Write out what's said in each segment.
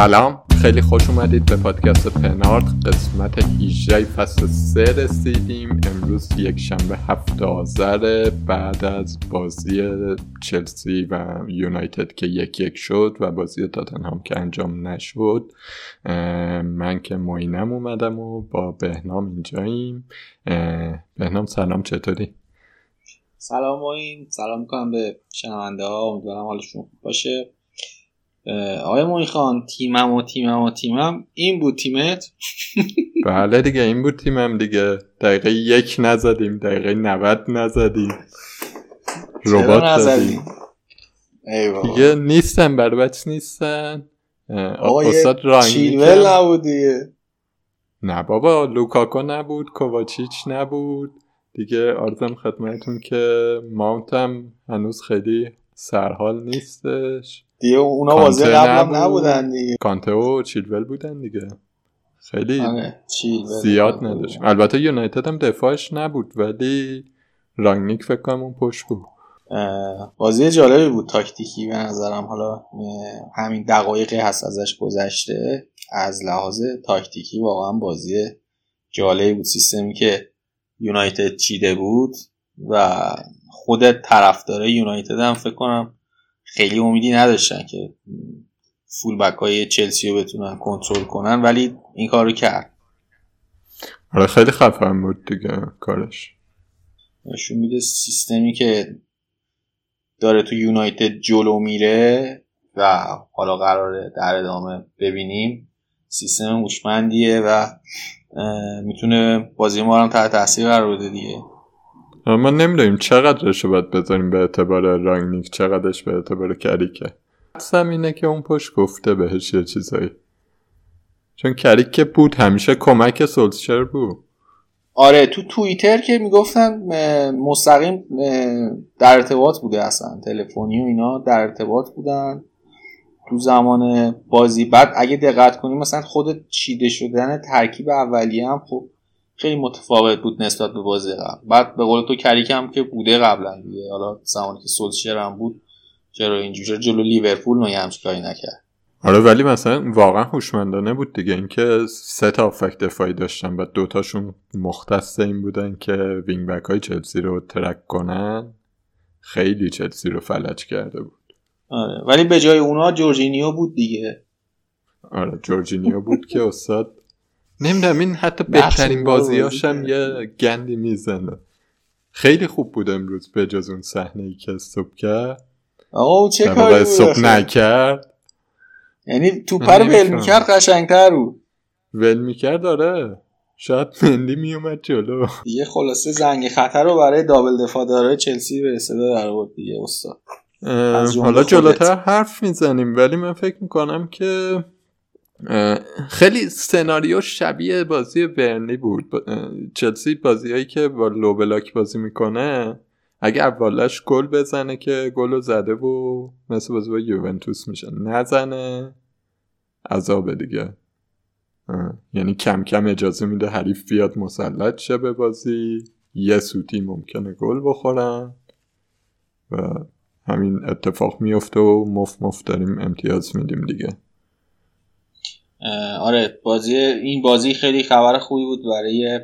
سلام. خیلی خوش اومدید به پادکست پنارد. قسمت 18 فصل 3 رسیدیم. امروز یک شنبه هفته آذر. بعد از بازی چلسی و یونایتد که یک یک شد و بازی تاتنهام که انجام نشد من که موینم اومدم و با بهنام اینجاییم. بهنام سلام چطوری؟ سلام موین سلام می‌کنم به شنونده ها. امیدوارم حالشون باشه. آقای موی خان تیمم و تیمم و تیمم. این بود تیمت؟ بله دیگه این بود تیمم دیگه. دقیقه یک نزدیم دقیقه 90 نزدیم. ربات نزدیم؟ دیگه نیستن بر بچه نیستن. استاد رانگی نبود دیگه. نه بابا لوکاکو نبود کوواچیچ نبود. دیگه آرزم خدمتون که ماونتم هنوز خیلی سرحال نیستش. دیگه اونا بازی قبل نبودن دیگه. کانته و چیلول بودن دیگه. خیلی آره، زیاد نداشتیم البته یونایتد هم دفاعش نبود ولی رانگنیک فکر کنم اون پشت بود. بازی جالبی بود تاکتیکی به نظرم. حالا همین دقایقی هست ازش گذشته. از لحاظ تاکتیکی واقعا بازی جالبی بود. سیستمی که یونایتد چیده بود و خود طرفدار یونایتد هم فکر کنم خیلی امیدی نداشتن که فول بک های چلسی رو بتونن کنترل کنن ولی این کار رو کرد. آره خیلی خفن بود دیگه کارش. نشون میده سیستمی که داره تو یونایتد جلو میره و حالا قراره در ادامه ببینیم. سیستم هوشمندیه و می‌تونه بازی ما رو تحت تاثیر قرار بده دیگه. ما نمی‌دونیم چقدرش رو باید بذاریم به اعتبار رانگنیک چقدرش به اعتبار کریکه. حدسم اینه که اون پشت گفته بهش یه چیزایی. چون کریک بود همیشه کمک سولشر بود. آره تو توییتر که می‌گفتن مستقیم در ارتباط بوده اصلا. تلفنی و اینا در ارتباط بودن. تو زمان بازی بعد اگه دقت کنیم مثلا خود چیده شدن ترکیب اولیه هم خب خیلی متفاوت بود نسبت به بازی قبل. بعد به قول تو کریک هم که بوده قبلا دیگه. حالا زمانی که سولشر هم بود چرا اینجوری جلو لیورپول نوعی همچین کاری نکرد؟ آره ولی مثلا واقعا هوشمندانه بود دیگه. اینکه سه تا هافبک دفاعی داشتن و دوتاشون مختص این بودن که wing back های چلسی رو track کنن خیلی چلسی رو فلج کرده بود. آره ولی به جای اونا جورجینیو بود دیگه. آره جورجینیو بود که استاد نمی‌دونم این حتی بهترین بازیاش هم یه گندی می‌زنه. خیلی خوب بود امروز به جز اون صحنه ای که استوب کرد. آقا چه کاری بود نکرد. یعنی تو پر ول می‌کرد قشنگتر بود. ول می‌کرد داره شاید مندی میومد جلو. یه خلاصه زنگ خطر رو برای دابل دفاع داره چلسی به صدا در بود دیگه استاد. حالا جلوتر حرف می‌زنیم ولی من فکر می‌کنم که خیلی سناریو شبیه بازی برنی بود. چلسی بازیهایی که با لو بلاک بازی می‌کنه اگه اولش گل بزنه که گل زده و مثل بازی با یوونتوس میشه. نزنه عذابه دیگه. یعنی کم کم اجازه میده حریف بیاد مسلط شه به بازی. یه سوتی ممکنه گل بخورن. و همین اتفاق میفته و مف مف داریم امتیاز میدیم دیگه. آره بازی این بازی خیلی خبر خوبی بود برای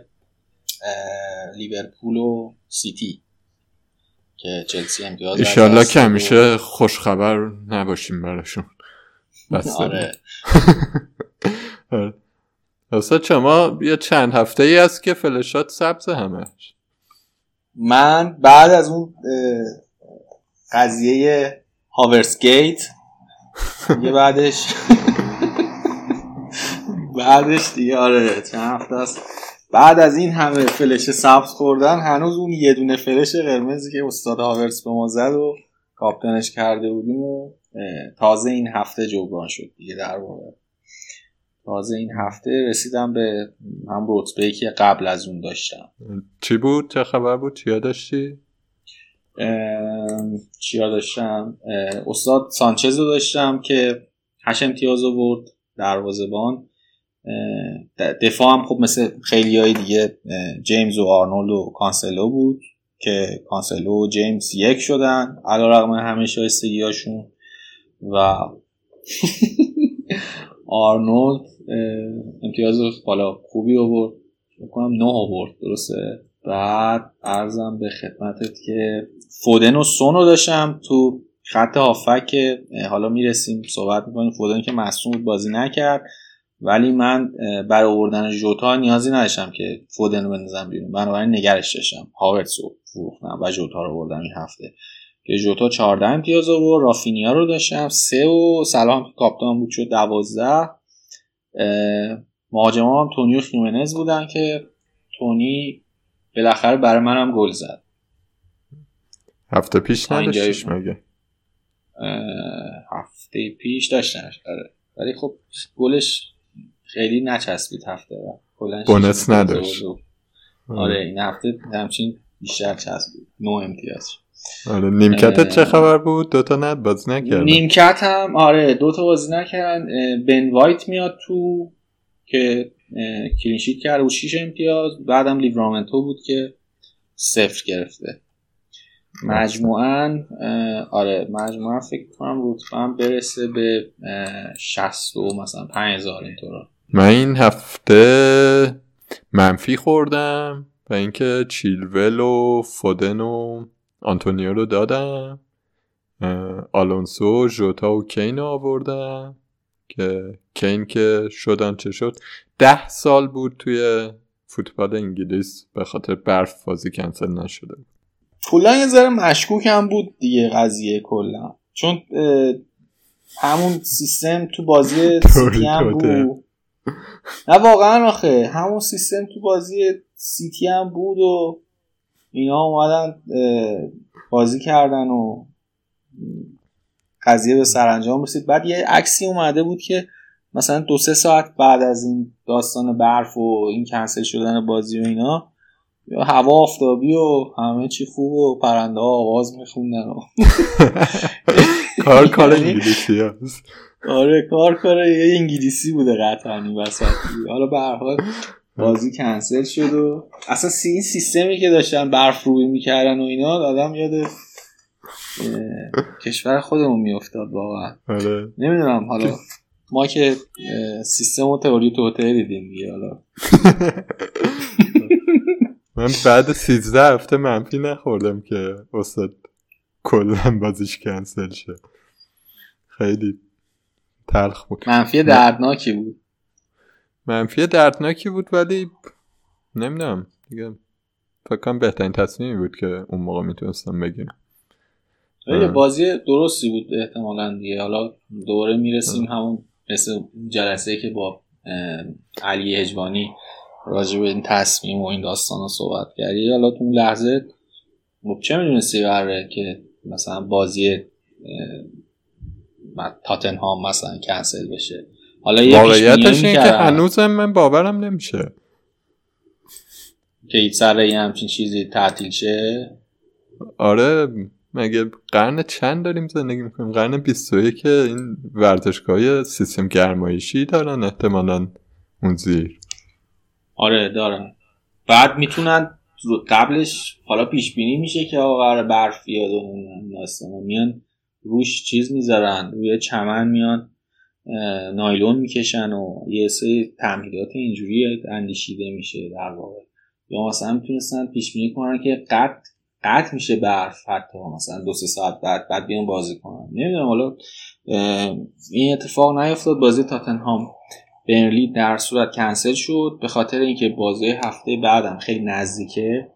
لیورپول و سیتی که چلسی امتیاز ایشالله که همیشه خوش خبر نباشیم براشون. آره. اصلا شما یه چند هفته ای است که فلشات سبز همش من بعد از اون قضیه هاورس گیت دیگه بعدش بعدش دیگه آره چند هفته است. بعد از این همه فلش سبز خوردن هنوز اون یه دونه فلش قرمزی که استاد هاورس به ما زد و کاپتنش کرده بودیم و تازه این هفته جبران شد دیگه در واقع. تازه این هفته رسیدم به هم رتبه که قبل از اون داشتم. چی بود؟ چه خبر بود؟ چیا داشتی؟ چیا داشتم؟ استاد سانچز رو داشتم که هشت امتیاز آورد دروازبان دفاع هم خب مثل خیلی های دیگه جیمز و آرنولد و کانسلو بود که کانسلو و جیمز یک شدن. علی‌رغم همه شایستگی هاشون و آرنولد امتیاز بالا خوبی آورد. فکر کنم نه آورد درسته؟ بعد عرضم به خدمتت که فودن و سون رو داشتم تو خط هافک حالا می‌رسیم صحبت می‌کنیم. فودن که مصوم بازی نکرد. ولی من برای آوردن جوتا نیازی نداشتم که فودن رو بندازم بیرون. بنابراین نگرش داشتم. هاورتس رو فروختم و جوتا رو آوردم این هفته. که جوتا 14 امتیاز و رافینیا رو داشتم. سه و سلام کاپتان بود شد 12 مهاجم هم تونی و خیمنز بودن که تونی بالاخره برای منم گل زد. هفته پیش نداشتیش مگه؟ هفته پیش داشتنش. آره. ولی خب گلش خیلی نچسبید هفته بونس نداشت. آره این هفته همچین بیشتر چسبید. نو امتیاز آره نیمکت چه خبر بود؟ دوتا ند بازی نکرد نیمکت هم آره دوتا بازی نکردن. بن وایت میاد تو که clean sheet کرده و 6 امتیاز. بعدم لیورامنتو بود که صفر گرفته. مجموعا آره مجموعا فکر کنم رتبه برسه به 60 و مثلا 5000 اینطورا من این هفته منفی خوردم و اینکه چیلول و فودن و آنتونیو رو دادم. آلونسو ژوتا و کین آوردم که کین که شدن چه شد. ده سال بود توی فوتبال انگلیس به خاطر برف بازی کنسل نشده. کلا یه ذره مشکوک هم بود دیگه قضیه کلا. چون همون سیستم تو بازی سیتی هم بود. نه واقعا آخه همون سیستم تو بازی سیتی هم بود و اینا اومدن بازی کردن و قضیه به سرانجام رسید. بعد یه عکسی اومده بود که مثلا دو سه ساعت بعد از این داستان برف و این کنسل شدن بازی و اینا هوا آفتابی و همه چی خوب و پرنده ها آواز میخوندن و کار کار انگلیسی هست. آره کار کار یه انگلیسی بوده قطعا این وسط. حالا به هر حال بازی کنسل شد و اصلا سی این سیستمی که داشتن برف روی می‌کردن و اینا آدم یاد کشور خودمون میافتاد واقعا. آره. نمی‌دونم حالا ما که سیستم و تئوری توته دیدیم دیگه حالا. من بعد سیزده هفته منفی نخوردم که استاد کلا بازیش کنسل شد. خیلی تلخ بود. منفی دردناکی بود. منفی دردناکی بود ولی نمی‌دونم. دیگه فکر کنم بهترین تصمیمی بود که اون موقع می‌تونستم بگیرم. یه بازی درستی بود احتمالا دیگه. حالا دوره می‌رسیم همون مثل جلسه که با علی هجوانی راجع به این تصمیم و این داستان رو صحبت کردی. حالا تو اون لحظه خب چه می‌دونستی قراره که مثلا بازی تاتنهام مثلا کنسل بشه. حالا یه واقعیتش این که هنوزم من باورم نمیشه. که سر یه همچین چیزی تعطیل شه؟ آره مگه قرن چند داریم زندگی می‌کنیم؟ قرن 21 که این ورزشگاه سیستم گرمایشی دارن احتمالا اون زیر. آره دارن. بعد می‌تونن قبلش حالا پیش بینی میشه که آقا قرار برف بیاد و میان. روش چیز می‌ذارن روی چمن میان نایلون می‌کشن و یه سری تمهیدات اینجوری اندیشیده میشه در واقع. یا مثلا می‌تونستن پیش بینی کنن که قطع قطع میشه برف حتی مثلا دو سه ساعت بعد بعد بیان بازی کنن. نمی‌دونم حالا این اتفاق نیفتاد. بازی تاتنهام برنلی در صورت کنسل شد. به خاطر اینکه بازی هفته بعدم خیلی نزدیکه.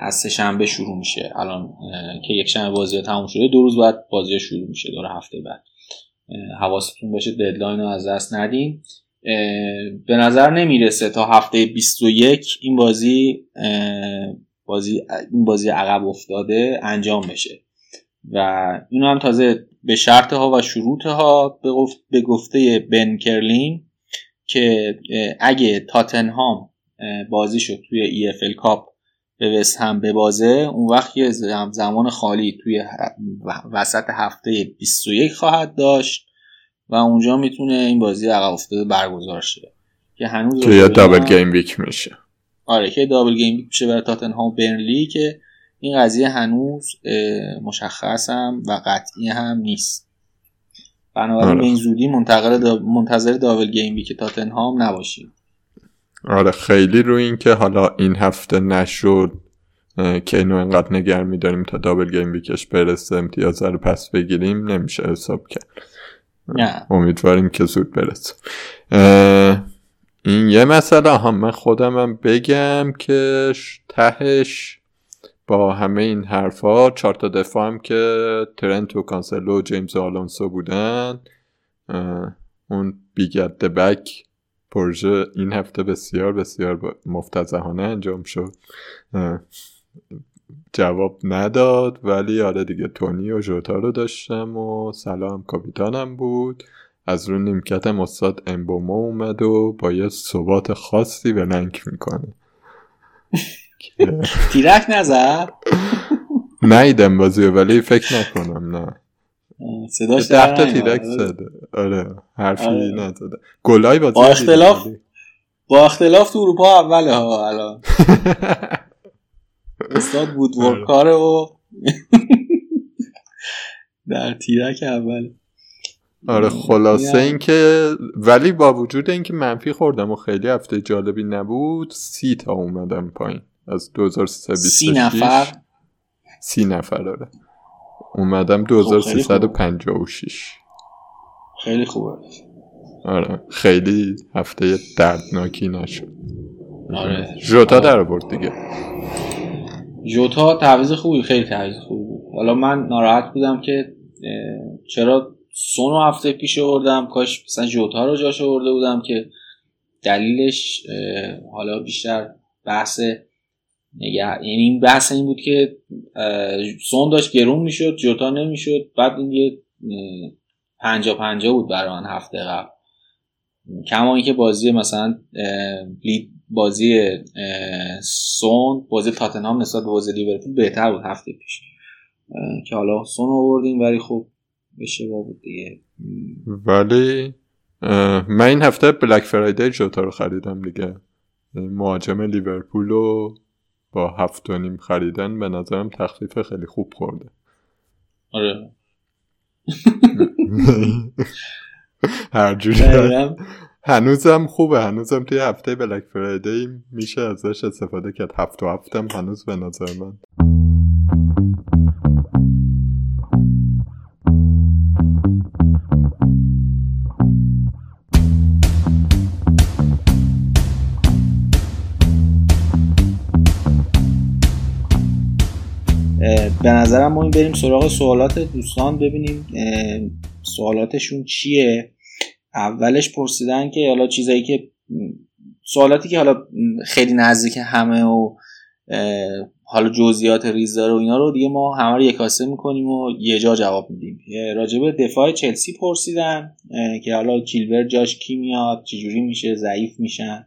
از سه شنبه شروع میشه. الان که یک شنبه بازی تموم شده دو روز بعد بازی شروع میشه دور هفته بعد. حواستون باشه ددلاین رو از دست ندیم به نظر نمی‌رسه تا هفته 21 این بازی بازی این بازی عقب افتاده انجام بشه. و اینو هم تازه به شرط ها و شروط ها به گفته بن کرلین که اگه تاتنهام بازیشو توی EFL Cup به وستهم ببازه اون وقت یه زمان خالی توی وسط هفته 21 خواهد داشت و اونجا می‌تونه این بازی عقب افتاده برگزار شه. که هنوز که یا double game week میشه. آره که double game week میشه برای تاتنهام برنلی که این قضیه هنوز مشخص هم و قطعی هم نیست. بنابراین آره. به این زودی منتظر دابل گیم ویک تاتنهام نباشیم. آره خیلی رو این که حالا این هفته نشد که اینو انقدر نگر میداریم تا دابل گیم ویکش برسه امتیاز رو پس بگیریم نمیشه حساب کرد نه. امیدواریم که زود برسه این یه مسئله هم من خودمم بگم که تهش با همه این حرفا چهار تا دفاع هم که ترنت و کانسلو و جیمز آلونسو بودن اون big at the back پروژه این هفته بسیار بسیار مفتضحانه انجام شد. جواب نداد ولی آره دیگه تونی و جوتا رو داشتم و صلاح کاپیتانم بود. از رو نیمکتم استاد امبومو اومد و با یه ثبات خاصی blank می‌کنه. تیرک نزد؟ نیدم بازی ولی فکر نکنم نه. صداش ده تا تیرک زده. آره حرفی آره. نزده. گلای بازی با اختلاف؟ با اختلاف تو اروپا اوله ها الان. استاد بود ورکاره و در تیرک اول. آره خلاصه اینکه ولی با وجود اینکه منفی خوردم و خیلی هفته جالبی نبود سی تا اومدم پایین. از 2026 سی نفر؟ سی نفر آره. اومدم 2356 خیلی خوبه آره خیلی هفته دردناکی نشد. آره. جوتا در برد دیگه. جوتا تعویض خوبی خیلی تعویض خوبی بود. حالا من ناراحت بودم که چرا سونو هفته پیش آوردم؟ کاش مثلا جوتا رو جاش آورده بودم که دلیلش حالا بیشتر بحث یعنی این بحث این بود که سون داشت گرون می‌شد جوتا نمی‌شد. بعد این یه پنجا پنجا بود برای من هفته قبل. کما اینکه بازی مثلا بازی سون بازی تاتنهام نسبت به بازی لیورپول بهتر بود هفته پیش. که حالا سون آوردیم ولی خب اشتباه بود دیگه. ولی من این هفته بلک فرایدی جوتا رو خریدم دیگه. مهاجم لیورپول رو با هفت و نیم خریدن به نظرم تخفیف خیلی خوب خورده. آره. هر جوری هنوزم خوبه. هنوزم توی هفته بلک فرایدی میشه ازش استفاده کرد. هفت و هفتم هنوز به نظر من. به نظرم ما بریم سراغ سوالات دوستان ببینیم سوالاتشون چیه. اولش پرسیدن که حالا چیزایی که سوالاتی که حالا خیلی نزدیک همه و حالا جزئیات ریز داره و اینا رو دیگه ما همه رو یکاسه می‌کنیم و یه جا جواب میدیم. راجبه دفاع چلسی پرسیدن که حالا چیلور جاش کی میاد چجوری میشه ضعیف میشن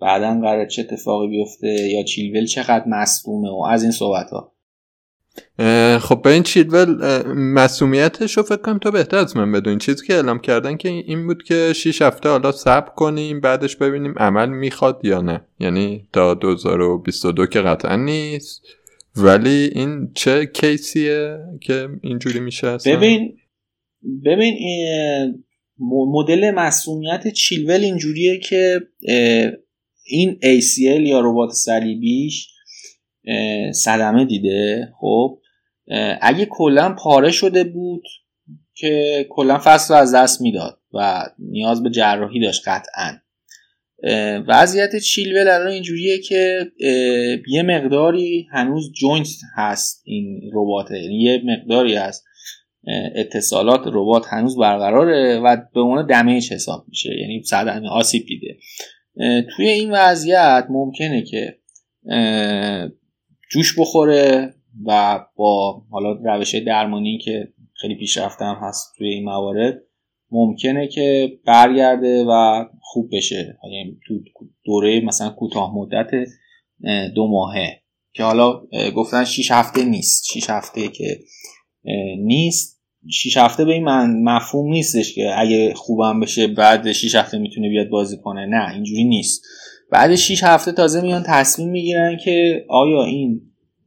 بعدا قرار چه اتفاقی بیفته یا چیلول چقدر مصدومه و از این صحبت ها خب به این چیلول مسئولیتش رو فکر کنم تو بهتر از من بدون چیزی که اعلام کردن که این بود که 6 هفته حالا صبر کنیم بعدش ببینیم عمل می‌خواد یا نه. یعنی تا 2022 که قطعا نیست. ولی این چه کیسیه که اینجوری میشه اصلا؟ ببین ببین مدل مسئولیت چیلول اینجوریه که این ACL یا رباط صلیبیش صدمه دیده خب؟ اگه کلا پاره شده بود که کلا فصل رو از دست می‌داد و نیاز به جراحی داشت قطعا. وضعیت چیلول الان اینجوریه که یه مقداری هنوز joint هست این رباط یعنی یه مقداری هست اتصالات رباط هنوز برقراره و به عنوان damage حساب میشه یعنی صد آسیب دیده توی این وضعیت ممکنه که جوش بخوره و با حالا روش درمانی که خیلی پیشرفته هم هست توی این موارد ممکنه که برگرده و خوب بشه. یعنی تو دوره مثلا کوتاه مدت دو ماهه. که حالا گفتن 6 هفته نیست. 6 هفته که نیست. 6 هفته به این مفهوم نیستش که اگه خوبم بشه بعد 6 هفته می‌تونه بیاد بازی کنه. نه اینجوری نیست. بعد 6 هفته تازه میان تصمیم می‌گیرن که آیا این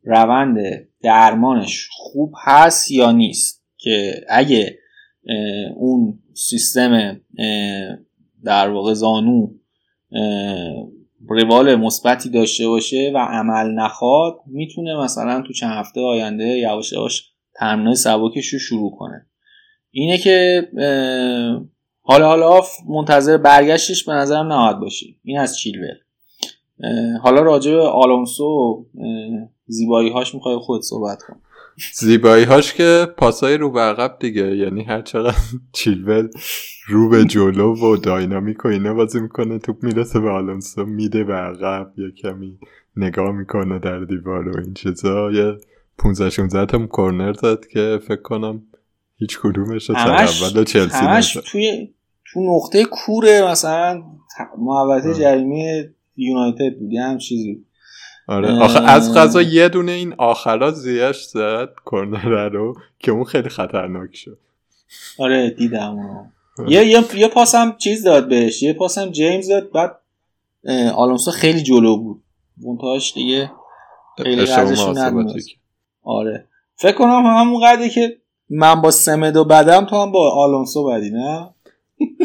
روند درمانش خوب هست یا نیست که اگه اون سیستم در واقع زانو روال مثبتی داشته باشه و عمل نخواد می‌تونه مثلا تو چند هفته آینده یواش یواش تمرینای سبکش رو شروع کنه. اینه که حالا حالا منتظر برگشتش به نظرم نهاد باشی. این از چیلول حالا راجع به آلونسو زیبایی هاش می‌خوای خود صحبت کن. زیبایی هاش که پاسای رو به عقب دیگه یعنی هر چقدر چیلول رو به جلو و داینامیک و اینا بازی می‌کنه توپ می‌رسه به آلونسو میده به عقب یه کمی نگاه می‌کنه در دیوار و این چیزا. یه 15 16 تا کورنر زد که فکر کنم هیچ کدومش اول چلسی توی تو نقطه کوره مثلا محوطه جریمه یونایتد بود هم چیزی آره. آخه از غذا یه دونه این آخرا زیش زد کورنر رو که اون خیلی خطرناک شد. آره دیدم یه یه یه پاسم چیز داد بهش یه پاسم جیمز داد بعد آلونسو خیلی جلو بود. منتهاش دیگه خیلی آره. فکر کنم همون قدری که من با سمدو بدم تو هم با آلونسو بدی نه؟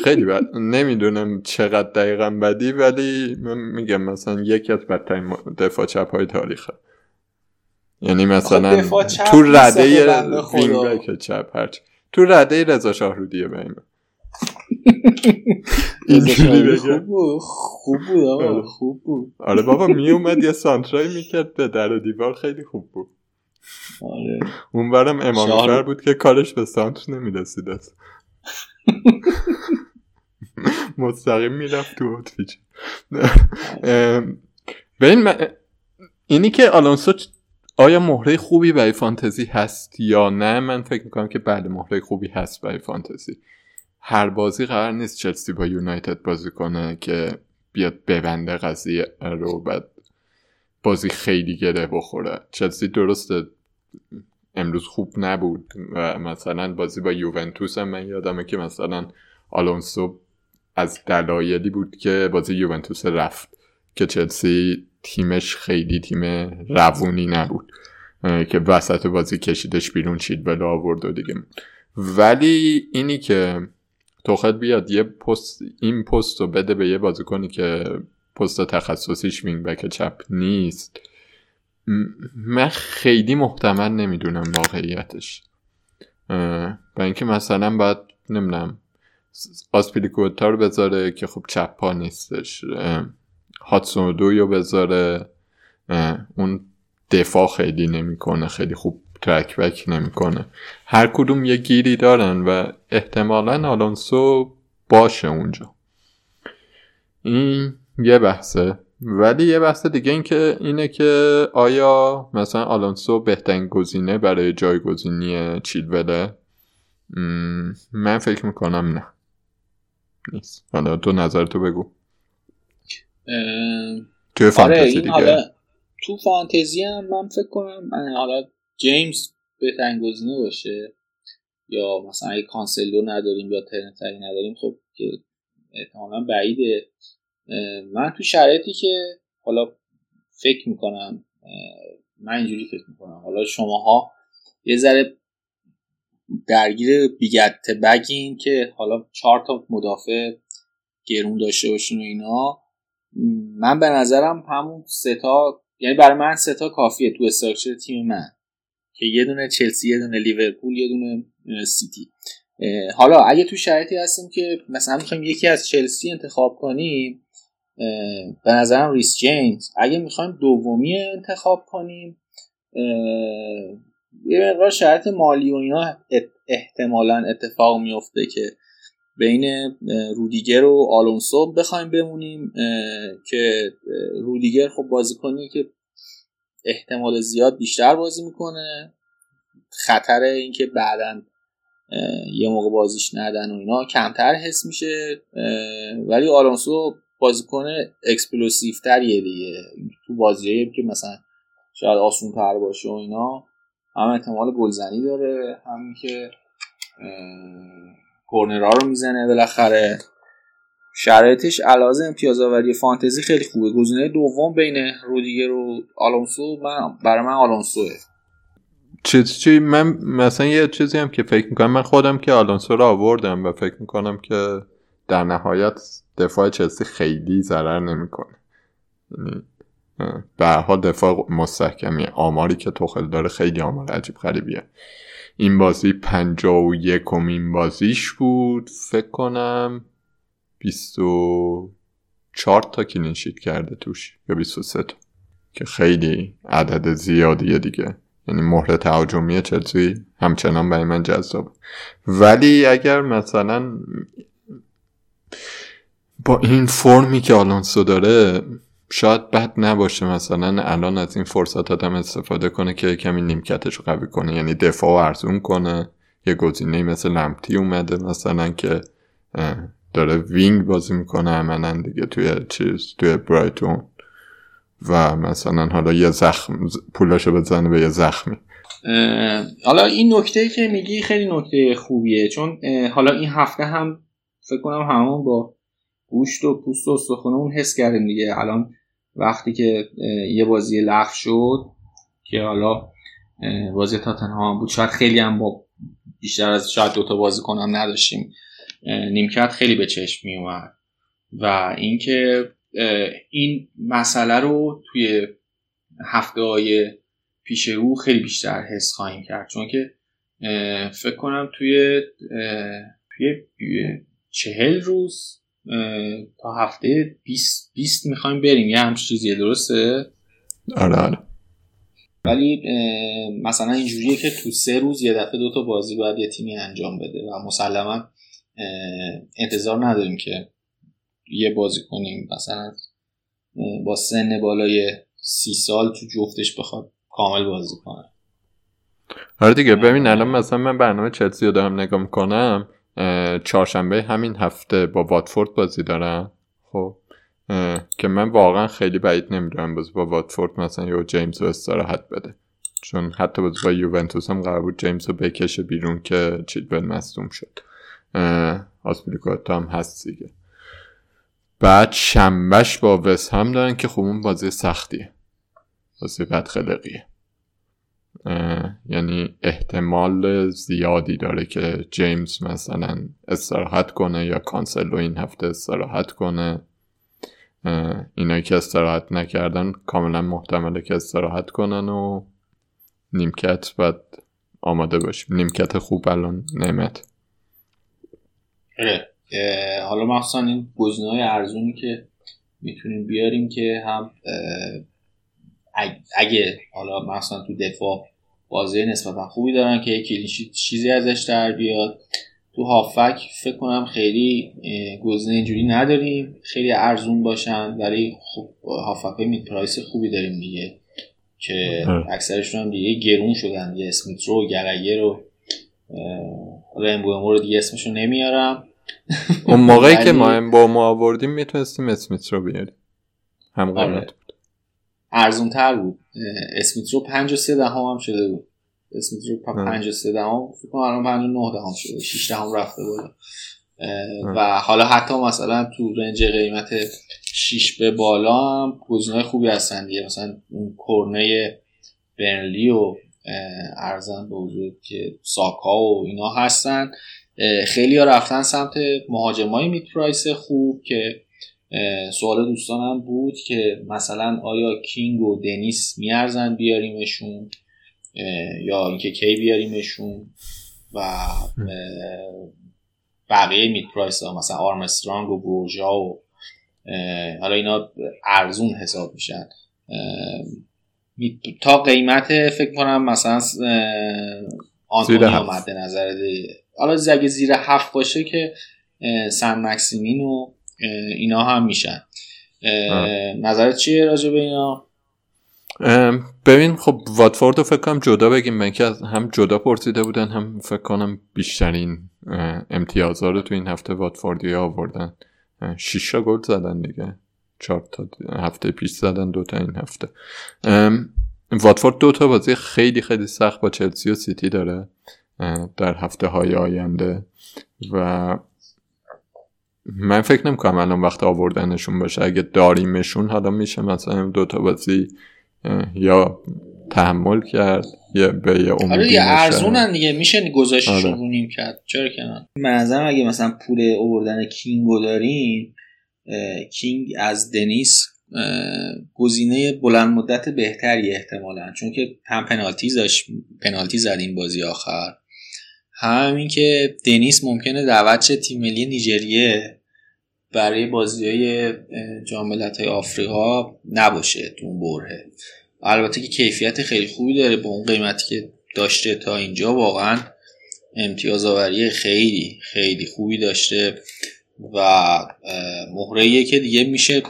خیلی بد. نمی‌دونم چقدر دقیقا بدی ولی من میگم مثلا یکی از بدترین دفاع چپ های تاریخه. یعنی مثلا تو رده وینگ چپ هرچ تو رده رضا شاهرودیه به این اینجوری خوب بود خوب بود آره. خوب بود. آره بابا می اومد یه سانترای می‌کرد به در دیوار خیلی خوب بود. آره. اون برم امام بود که کارش به سانتر نمی‌رسید مستقیم می‌رفت تو اوتفیچ این اینی که آلونسو آیا مهره خوبی برای فانتزی هست یا نه؟ من فکر می‌کنم که بله مهره خوبی هست برای فانتزی. هر بازی قرار نیست چلسی با یونایتد بازی کنه که بیاد ببنده قضیه رو بعد بازی خیلی گره بخوره. چلسی درسته امروز خوب نبود. و مثلا بازی با یوونتوس هم من یادمه که مثلا آلونسو از دلایلی بود که بازی یوونتوس رفت که چلسی تیمش خیلی تیم روونی نبود که وسط بازی کشیدش بیرون چید بلا آورد و دیگه. ولی اینی که توخل بیاد یه پست این پست رو بده به یه بازیکنی که پست تخصصیش وینگ بک چپ نیست. من خیلی محتمل نمی‌دونم واقعیتش. و اینکه مثلا باید نمی‌دونم آسپیلیکوتا رو بذاره که خب چپ پا نیستش هاتسون رو بذاره. اون دفاع خیلی نمی‌کنه خیلی خوب ترک بک نمی‌کنه. هر کدوم یه گیری دارن و احتمالا آلونسو باشه اونجا. این یه بحثه. ولی یه بحث دیگه این که اینه که آیا مثلا آلونسو بهترین گزینه برای جایگزینی چیلوله؟ من فکر می‌کنم نه. نیست. حالا تو نظرتو بگو. تو فانتزی دیگه. تو فانتزی هم من فکر کنم حالا جیمز بهترین گزینه باشه. یا مثلا اگه کانسلو نداریم یا ترنتری نداریم خب که احتمالا بعیده. من تو شرایطی که حالا فکر می‌کنم من اینجوری فکر می‌کنم. حالا شماها یه ذره درگیر بیگت بگین که حالا چهار تا مدافع گرون داشته باشین و اینا. من به نظرم همون سه تا یعنی برای من سه تا کافیه تو structure تیم من که یه دونه چلسی یه دونه لیورپول یه دونه سیتی. حالا اگه تو شرایطی هستیم که مثلا می‌خوایم یکی از چلسی انتخاب کنیم به نظرم ریس جیمز. اگه می‌خوایم دومی انتخاب کنیم یه مقدار شرط مالی و اینا احتمالا اتفاق میفته که بین رودیگر و آلونسو بخوایم بمونیم که رودیگر خب بازیکنی که احتمال زیاد بیشتر بازی می‌کنه. خطر اینکه بعدا یه موقع بازیش ندن و اینا کمتر حس میشه ولی آلونسو بازیکن explosive تریه دیگه. تو بازیایی که مثلا شاید آسون تر باشه و اینا هم احتمال گلزنی داره همین که کورنرها رو می‌زنه بالاخره. شرایطش علاوه امتیاز آوری فانتزی خیلی خوبه. گزینه دوم بین رودیگر و آلونسو من برای من آلونسوه. چیز چی من مثلا یه چیزی هم که فکر می‌کنم من خودم که آلونسو رو آوردم و فکر می‌کنم که در نهایت دفاع چلسی خیلی ضرر نمی‌کنه. یعنی به حال دفاع مستحکمی آماری که توخل داره خیلی آمار عجیب غریبیه. این بازی پنجا و یکمین بازیش بود. فکر کنم بیست و چهار تا کلینشیت کرده توش یا بیست و سه تا که خیلی عدد زیادیه دیگه. یعنی مهر تهاجمی چلسی همچنان برای من جذاب. ولی اگر مثلا با این فرمی که آلونسو داره شاید بد نباشه مثلا الان از این فرصت آدم استفاده کنه که کمی نیمکتش رو قوی کنه یعنی دفاع و ارزون کنه. یه گزینه مثل لمپتی اومده مثلا که داره وینگ بازی می‌کنه عملا دیگه توی چیز توی برایتون. و مثلا حالا یه زخم پولاشو بزنه به یه زخمی. حالا این نکته که میگی خیلی نکته خوبیه چون حالا این هفته هم فکر کنم همون با گوشت و پوست و استخونه اون حس کردیم دیگه. الان وقتی که یه بازی لغو شد که حالا بازی تاتنهام بود شاید خیلی هم با بیشتر از شاید دوتا بازی کنم نداشتیم. نیمکت خیلی به چشم می اومد. و اینکه این مسئله رو توی هفته های پیش رو خیلی بیشتر حس خواهیم کرد. چون که فکر کنم توی توی چهل روز تا هفته 20 20 می‌خوایم بریم. یه همچین چیزیه درسته؟ آره آره. ولی مثلا اینجوریه که تو سه روز یه دفعه دو تا بازی باید یه تیمی انجام بده و مسلما انتظار نداریم که یه بازی کنیم. مثلا با سن بالای سی سال تو جفتش بخواد کامل بازی کنه. آره دیگه ببین الان مثلا من برنامه چلسی رو دارم نگاه می‌کنم. چهارشنبه همین هفته با واتفورد بازی دارم. خب که من واقعا خیلی بعید نمی‌دونم بازی با واتفورد مثلا یه جیمز رو استراحت بده. چون حتی بازی با یوونتوس هم قرار بود جیمز رو بکشه بیرون که چیلول مصدوم شد. آسپلیکوتا هم هست دیگه. بعد شنبهش با وست هم دارن که خوب بازی سختیه. بازی بد خلقیه. یعنی احتمال زیادی داره که جیمز مثلا استراحت کنه یا کانسلو این هفته استراحت کنه اینایی که استراحت نکردن کاملا محتمله که استراحت کنن و نیمکت باید آماده باشیم نیمکت خوب الان نعمت. حالا مخصوصا این گزینه های ارزونی که می‌تونیم بیاریم که هم اگه حالا مثلا تو دفاع بازی نسبتا خوبی دارن که کلینشیت چیزی ازش در بیاد. تو هافک فکر کنم خیلی گزینه اینجوری نداریم. خیلی ارزون باشن ولی خب هافک مید پرایس خوبی داریم دیگه که اکثرشون هم دیگه گرون شدن. دیگه اسمیت رو گرگر رو رنبو رو دیگه اسمشو نمیارم. اون موقعی که ما با ما آوردیم می‌تونستیم اسمیت رو بیاریم. هم قیمت ارزون تر بود. اسمیت رو پنج و سه دهم هم شده بود. اسمیت رو پنج و سه دهم فکر کنم الان پنج و نه دهم شده شیش دهم رفته بود. و حالا حتی مثلا تو رنج قیمت 6 به بالا هم گزینه‌های خوبی هستن دیگه. مثلا اون کرنه برنلی و ارزن به وجود که ساکا و اینا هستن. خیلی ها رفتن سمت مهاجمای میت پرایس خوب که سوال دوستانم بود که مثلا آیا کینگ و دنیس میارزن بیاریمشون؟ یا اینکه کی بیاریمشون؟ و بقیه میت پرایس ها مثلا آرمسترانگ و بروژا و حالا اینا ارزون حساب میشن. تا قیمت فکر کنم مثلا آنتونیو مد نظر حالا اگه زیر هفت باشه که سن مکسیمین و اینا هم میشن. نظرت چیه راجع به اینا؟ ببین خب واتفورد رو فکر کنم جدا بگیم. من که هم جدا پرسیده بودن هم فکر کنم بیشترین امتیازها رو تو این هفته واتفوردی آوردن. شیشا گل زدن دیگه. چهار تا هفته پیش زدن دوتا این هفته. واتفورد دو تا بازی خیلی خیلی سخت با چلسی و سیتی داره در هفته های آینده. و من فکر نمی کنم الان وقت آوردنشون باشه. اگه داریمشون حالا میشه مثلا دو تا بازی یا تحمل کرد یا به یه امیدی آره ارزونن دیگه. میشه گذاشتشون آره. رو نیم کرد. چرا کنن منظرم اگه مثلا پول آوردن کینگو دارین کینگ از دنیس گزینه بلند مدت بهتری احتمالا. چون که هم پنالتی زش پنالتی زد این بازی آخر. همین که دنیس ممکنه دعوت تیم ملی نیجریه برای بازی های جاملت های آفریقا نباشه تو اون بره. البته که کیفیت خیلی خوبی داره با اون قیمتی که داشته تا اینجا واقعا امتیاز آوری خیلی خیلی خوبی داشته و مهره که دیگه میشه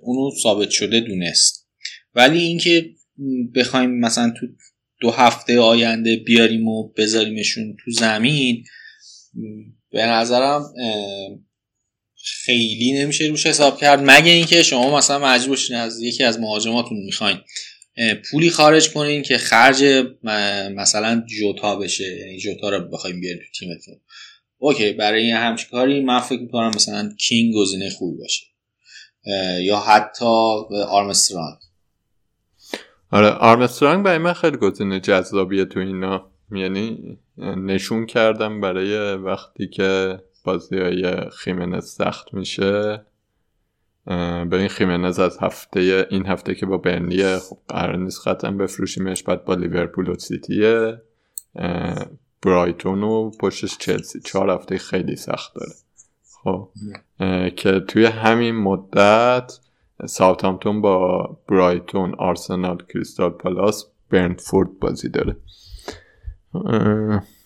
اونو ثابت شده دونست. ولی اینکه بخوایم مثلا تو دو هفته آینده بیاریم و بذاریمشون تو زمین به نظرم خیلی نمیشه روش حساب کرد. مگه اینکه شما مثلا مجبور باشین از یکی از مهاجماتون می‌خواین پولی خارج کنین که خرج مثلا جوتا بشه یعنی جوتا رو بخوایم بیاریم تو تیمتون. OK برای این همچین کاری من فکر می‌کنم مثلا کینگ گزینه خوبی باشه یا حتی آرمسترانگ. آره آرمسترانگ برای من خیلی گزینه جذابیه تو اینا. یعنی نشون کردم برای وقتی که بازی های خیمنز سخت میشه. ببین خیمنز از هفته این هفته که با برنلیه خب قرار نیست خب بفروشیمش بعد با لیورپول و سیتیه. برایتون و پشتش چلسی. چهار هفته خیلی سخت داره. خب که توی همین مدت ساوتامتون با برایتون آرسنال کریستال پالاس برنفورد بازی داره.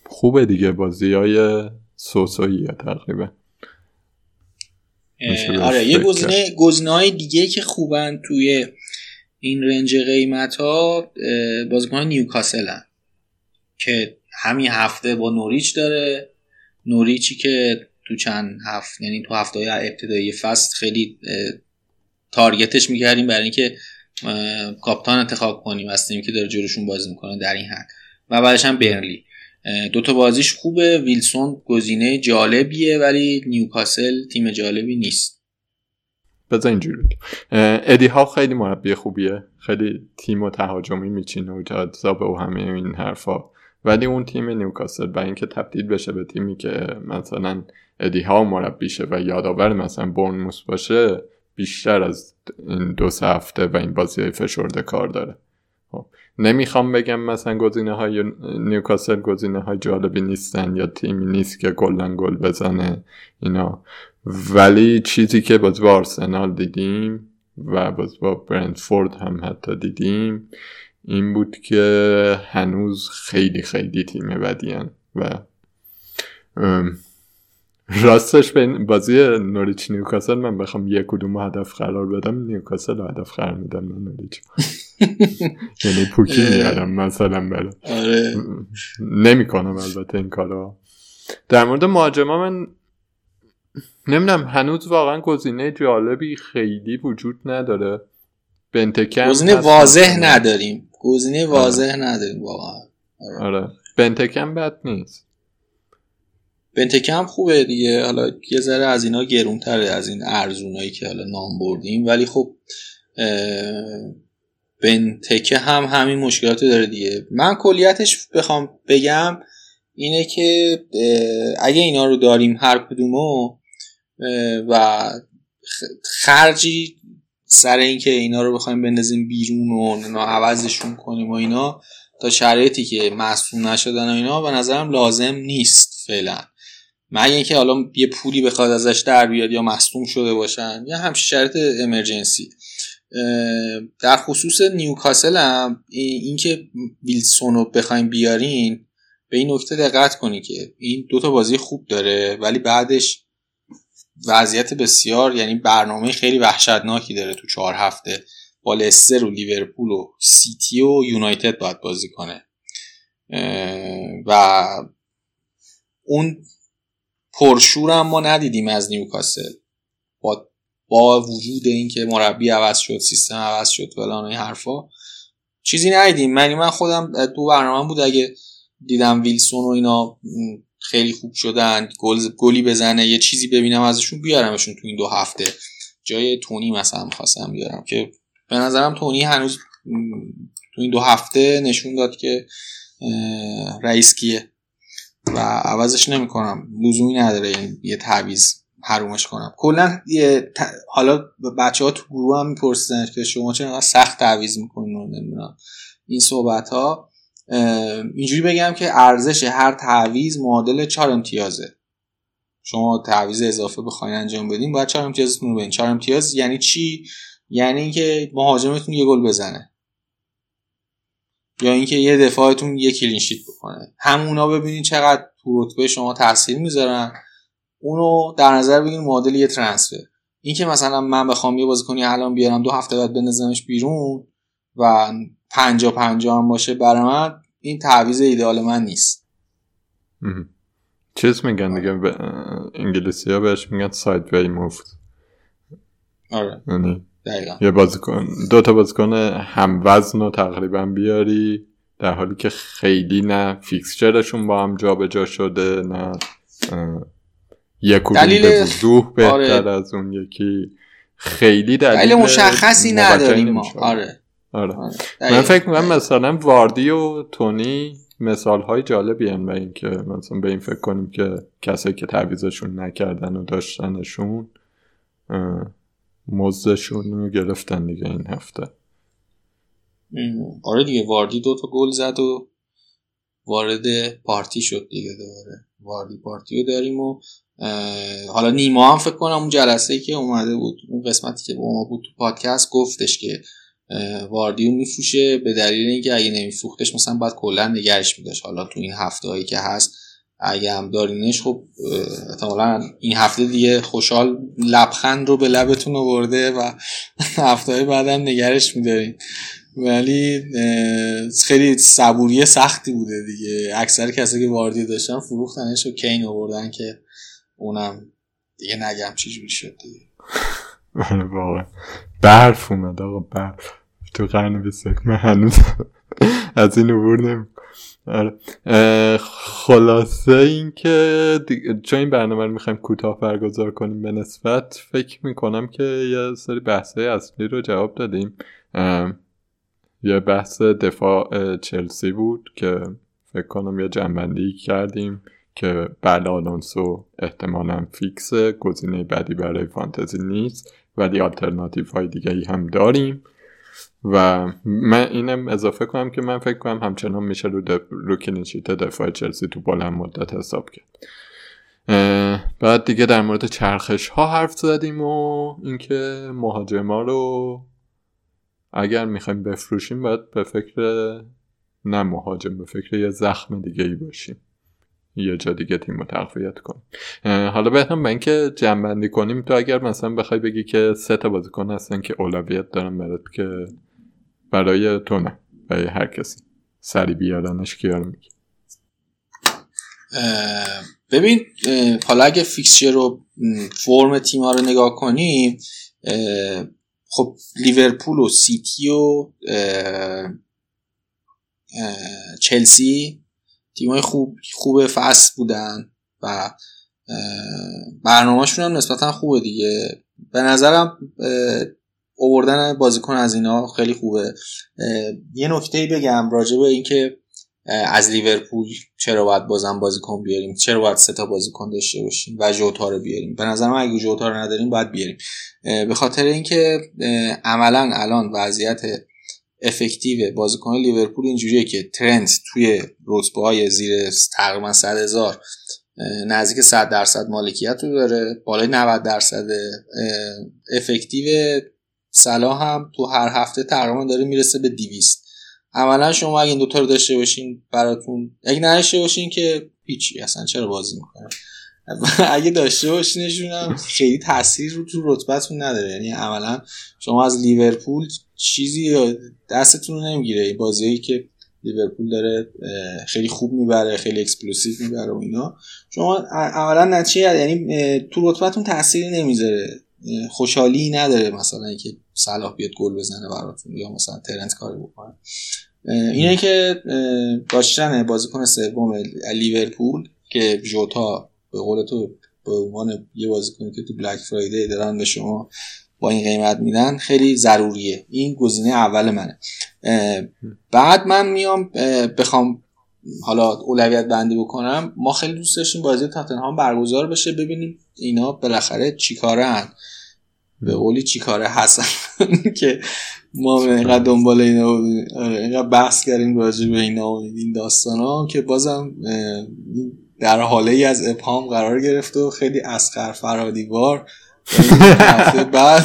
خوبه دیگه بازی های سوسویی تقریبا. آره یه گزینه گزینه های دیگه که خوبن توی این رنج قیمت ها بازیکن نیوکاسل هم. که همین هفته با نوریچ داره. نوریچی که تو چند هفته یعنی تو هفته های ابتدایی فصل خیلی تارگتش می‌کردیم برای اینکه کاپتان انتخاب کنیم از تیمی که داره جلوشون بازی می‌کنه در این حد. و بعدش هم برنلی. دوتا بازیش خوبه. ویلسون گزینه جالبیه ولی نیوکاسل تیم جالبی نیست. بذار اینجوری ادی ها خیلی مربی خوبیه. خیلی تیم و تهاجمی میچینه و جذاب و همه این حرفا. ولی اون تیم نیوکاسل برای اینکه تبدیل بشه به تیمی که مثلا ادی ها مربیشه و یادآور مثلا برنموس باشه بیشتر از این دو سه هفته و این بازی فشرده کار داره خب. نمی‌خوام بگم مثلا گزینه های نیوکاسل گزینه های جالبی نیستن یا تیمی نیست که گلن گل بزنه اینا ولی چیزی که باز با آرسنال دیدیم و باز با برندفورد هم حتی دیدیم این بود که هنوز خیلی خیلی تیم بدیان و راستش به بازی نوریچ نیوکاسل من بخوام یک کدوم هدف قرار بدم نیوکاسل هدف قرار میدم من نوریچ یعنی پوکی میارم مثلا بله. آره. نمی کنم البته این کارا در مورد مهاجما من نمی‌دونم هنوز واقعا گزینه جالبی خیلی وجود نداره. بنتکم گزینه واضح نداریم. گزینه آره. واضح نداریم واقعا. آره, آره. بنتکم بد نیست. بنتکم خوبه دیگه. حالا یه ذره از اینا گرونتره از این ارزونایی که حالا نام بردیم. ولی خب بنتکه هم همین مشکلات داره دیگه. من کلیتش بخوام بگم اینه که اگه اینا رو داریم هر کدومو و خرجی سر اینکه اینا رو بخوایم بندازیم بیرون و عوضشون کنیم و اینا تا شرایطی که مصوم نشدن و اینا به نظرم لازم نیست فعلا. مگه اینکه حالا یه پولی بخواد ازش در بیاد یا مصدوم شده باشن یا همچین شرط امرجنسی در خصوص نیوکاسل هم اینکه ویلسون رو بخوایم بیارین به این نکته دقت کنی که این دوتا بازی خوب داره ولی بعدش وضعیت بسیار یعنی برنامه خیلی وحشتناکی داره تو چهار هفته. با لستر و لیورپول و سیتی و یونایتد باید بازی کنه. و اون پرشور هم ما ندیدیم از نیوکاسل. با با وجود اینکه مربی عوض شد سیستم عوض شد فلان این حرفا چیزی ندیدیم. من من خودم دو برنامه بود اگه دیدم ویلسون و اینا خیلی خوب شدن گل گلی بزنه یه چیزی ببینم ازشون بیارمشون تو این دو هفته. جای تونی مثلا خواستم بیارم که به نظرم تونی هنوز تو این دو هفته نشون داد که رئیس کیه. و عوضش نمی‌کنم. لزومی نداره یعنی یه تعویض حرومش کنم. کلا حالا بچه ها تو گروه هم می‌پرسن که شما چرا سخت تعویض می‌کنین نمی‌دونم این صحبت ها اینجوری بگم که ارزش هر تعویض معادل چهار امتیازه. شما تعویض اضافه بخواین انجام بدین باید چهار امتیازتون رو بدین. چهار امتیاز یعنی چی؟ یعنی اینکه مهاجمتون یه گل بزنه. یا اینکه یه دفاعتون یه clean sheet بکنه. همونا ببینید چقدر تو رتبه شما تاثیر می‌ذارن. اونو در نظر بگیرید معادل یه transfer. اینکه مثلا من بخوام یه بازیکنی الان بیارم دو هفته بعد بندازمش بیرون و پنجا پنجا هم باشه برای من این تعویض ایدئال من نیست. چیز میگن دیگه به انگلیسی ها بهش میگن sideways move. آره. یعنی دقیقا یه بازیکن دو تا بازیکن هم وزن رو تقریبا بیاری در حالی که خیلی نه فیکسچرشون با هم جابجا جا شده نه یک دلیل به وضوح بهتر آره. از اون یکی خیلی دلیل, دلیل مشخصی نداریم ما آره آره. آره. من فکر می‌کنم مثلا واردی و تونی مثال های جالبی هم به این که مثلا به این فکر کنیم که کسایی که تعویزشون نکردن و داشتنشون مزدشون رو گرفتن دیگه این هفته. آره دیگه واردی دو تا گل زد و وارد پارتی شد دیگه دوباره. واردی پارتی رو داریم و حالا نیما هم فکر کنم اون جلسه که اومده بود اون قسمتی که با ما بود تو پادکست گفتش که واردیو میفوشه به دلیل اینکه اگه نمیفروختش مثلا باید کلا نگرش میداشت. حالا تو این هفته هایی که هست اگه هم دارینش خب احتمالا این هفته دیگه خوشحال لبخند رو به لبتون آورده و هفته های بعد هم نگرش میدارین. ولی خیلی صبوری سختی بوده دیگه. اکثر کسایی که واردی داشتن فروختنش و کین آوردن که اونم دیگه نگم چی شد دیگه. آره، واقعا. برف اومد آقا برف. تو قرن بیست من هنوز از این عبور آره. خلاصه این که چون این برنامه رو می‌خوایم کوتاه برگزار کنیم به نسبت فکر می‌کنم که یه سری بحثه اصلی رو جواب دادیم یه بحث دفاع چلسی بود که فکر کنم یه جنبندی کردیم که بله آلونسو احتمالا فیکس گزینه بعدی برای فانتزی نیست ولی آلترناتیو های دیگه هم داریم و من اینم اضافه کنم که من فکر کنم همچنان میشه رو, دف... رو دفاع چلسی تو بلند مدت حساب کرد. بعد دیگه در مورد چرخش ها حرف زدیم و اینکه مهاجما رو اگر می‌خوایم بفروشیم باید به فکر نه مهاجم به فکر یه زخم دیگه ای باشیم. یه جا دیگه تیم رو تقویت کنیم. حالا بهترم به اینکه جنبندی کنیم تو اگر مثلا بخوای بگی که سه تا بازیکن هستن که اولویت دارن برات که برای تو نه برای هر کسی. سری بیارنش کیا رو میگی. ببین حالا اگه fixture رو فرم تیم ها رو نگاه کنیم خب لیورپول و سیتی و چلسی تیمای خوب خوب فصل بودن و برنامهشون هم نسبتا خوبه دیگه. به نظرم اووردن بازیکن از اینا خیلی خوبه. یه نکته بگم راجع به اینکه از لیورپول چرا باید بازم بازیکن بیاریم؟ چرا باید سه تا بازیکن داشته باشیم و جوتا رو بیاریم؟ به نظرم اگه جوتا رو نداریم باید بیاریم. به خاطر اینکه عملا الان وضعیت افکتیو بازیکن لیورپول اینجوریه که ترنت توی رتبه های زیر تقریبا 100 هزار نزدیک 100 درصد مالکیت رو داره بالای 90 درصد افکتیو صلاح هم تو هر هفته تقریبا داره می‌رسه به 200 عملا شما اگه این دوتا رو داشته باشین براتون اگه نداشته باشین که هیچی اصلا چرا بازی می‌کنه اگه داشته باشینشون هم خیلی تاثیر رو تو رتبتون نداره. یعنی عملا شما از لیورپول چیزی دستتون رو نمی‌گیره. بازیایی که لیورپول داره خیلی خوب می‌بره خیلی explosive می‌بره و اینا. شما عملا نتیجه یعنی تو رتبتون تاثیری نمی‌ذاره. خوشحالی نداره مثلا اینکه صلاح بیاد گل بزنه براتون یا مثلا ترنت کاری بکنه. اینه که داشتن بازیکن سوم لیورپول که جوتا به قول تو به عنوان یه بازیکنی که تو Black Friday دارن به شما با این قیمت میدن خیلی ضروریه. این گزینه اول منه. بعد من میام بخوام حالا اولویت بندی بکنم. ما خیلی دوست داشتیم بازی تاتنهام برگزار بشه. ببینیم اینا بالاخره چیکاره هن به قولی چیکاره هستن که ما اینقدر دنبال اینا آره، اینقدر بحث کردیم راجع به اینا و این داستان ها که بازم در حاله ای از ابهام قرار گرفت و خیلی اسخر فرادیوار. هفته بعد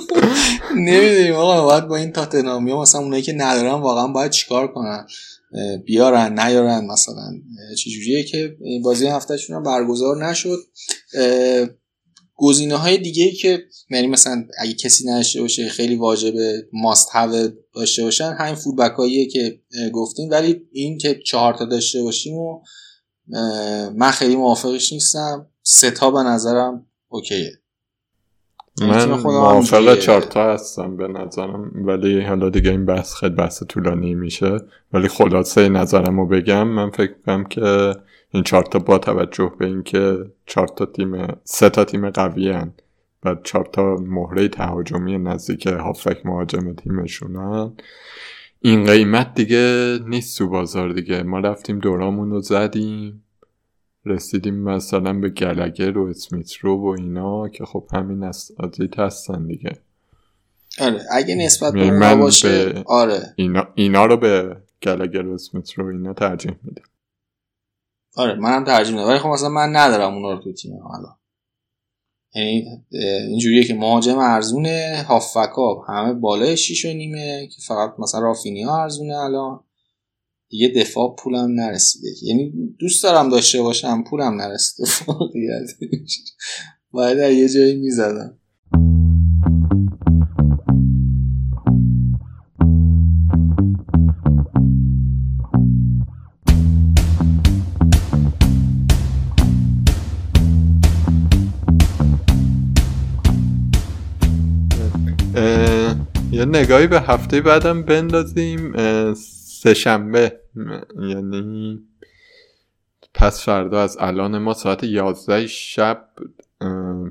نمی‌دونیم آقا باید با این تاتنامی ها مثلا اونایی که ندارن واقعا باید چیکار کنن؟ بیارن نیارن مثلا چجوریه که بازی هفتهشون هم برگزار نشد. گزینه های دیگه که یعنی مثلا اگه کسی نداشته باشه خیلی واجبه ماست هاو داشته باشن همین هاییه که گفتیم ولی این که چهار تا داشته باشیم و من خیلی موافقش نیستم. سه تا به نظرم اوکیه. من موافق چارتا هستم به نظرم. ولی حالا دیگه این بحث خیلی بحث طولانی میشه. ولی خلاصه نظرم رو بگم. من فکر کنم که این چارتا با توجه به اینکه چارتا تیم سه تا تیم قوی هن و چارتا مهره تهاجمی نزدیک هافک مهاجم تیمشونن این قیمت دیگه نیست تو بازار دیگه. ما رفتیم دورامون رو زدیم رسیدیم مثلا به گلگر و اسمیت رو و اینا که خب همین ازیت هستن دیگه. آره اگه نسبت به اونا باشه آره. اینا, اینا رو به گلگر و اسمیت رو اینا ترجیح میدم. آره منم ترجیح میدم ولی خب مثلا من ندارم اونا رو تو تیم حالا. یعنی اینجوریه که مهاجم ارزونه هافکا. همه بالای 6 و نیمه که فقط مثلا رافینیا ارزونه الان. دیگه دفاع پولم نرسیده. یعنی دوست دارم داشته باشم پولم نرسیده. باید در یه جایی می‌زدم. نگاهی به هفته بعدم بندازیم سهشنبه. یعنی پس فردا از الان ما ساعت 11 شب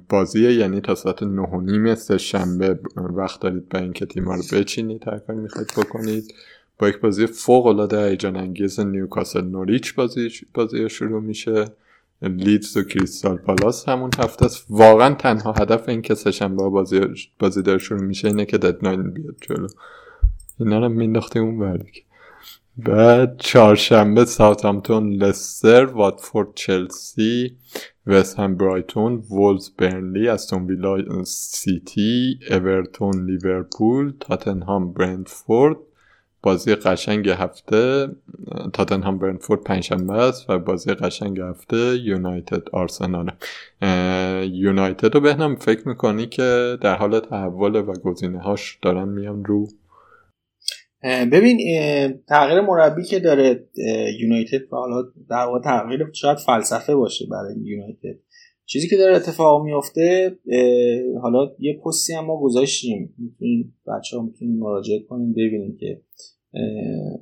بازیه. یعنی تا ساعت 9 و نیم سهشنبه. وقت دارید به اینکه تیما رو بچینید هر کاری می‌خواید بکنید. با یک بازی فوق العاده هیجان انگیز نیوکاسل نوریچ بازی بازی شروع میشه. لیدز و کریستال پالاس همون هفته است. واقعا تنها هدف این که سهشنبه بازی بازی داره شروع میشه اینه که deadline بیاد جلو. اینا رو مینداختیم اون بردی بعد چهارشنبه ساوثهامپتون لستر واتفورد چلسی وست هم برایتون وولز برنلی استون ویلا سیتی اورتون لیورپول تاتنهام برندفورد بازی قشنگ هفته تاتنهام برندفورد پنجشنبه است و بازی قشنگ هفته یونایتد آرسنال. یونایتد رو بهنم فکر می‌کنی که در حال تحول و گزینه هاش دارن میان رو؟ ببین تغییر مربی که داره یونایتد حالا در واقع تغییر شاید فلسفه باشه برای یونایتد. چیزی که داره اتفاق میفته حالا یه پستی هم ما گذاشتیم. می‌تونین بچه ها می‌تونین مراجعه کنیم ببینیم که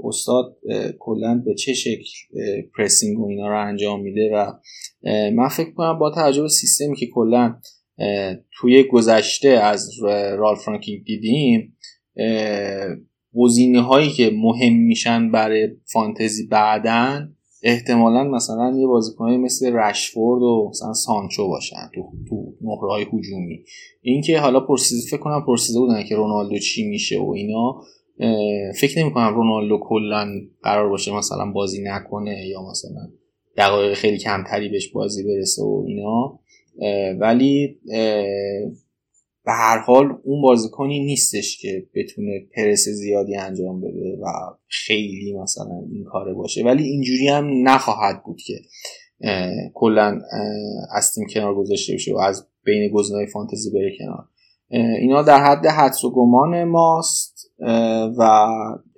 استاد کلا به چه شکل پرسینگ و اینا رو انجام میده و من فکر کنم با توجه به سیستمی که کلا توی گذشته از رال فرانکینگ دیدیم گزینه هایی که مهم میشن برای فانتزی بعدن احتمالا مثلا یه بازیکنی مثل رشفورد و مثلا سانچو باشن تو تو مهره های هجومی. اینکه حالا پرسیده فکر کنم پرسیده بودن که رونالدو چی میشه و اینا فکر نمی کنم رونالدو کلا قرار باشه مثلا بازی نکنه یا مثلا دقایق خیلی کمتری بهش بازی برسه و اینا. ولی به هر حال اون بازیکنی نیستش که بتونه پرس زیادی انجام بده و خیلی مثلا این کاره باشه. ولی اینجوری هم نخواهد بود که کلا از تیم کنار گذاشته بشه و از بین گزینه‌های فانتزی بره کنار. اینا در حد حدس و گمان ماست و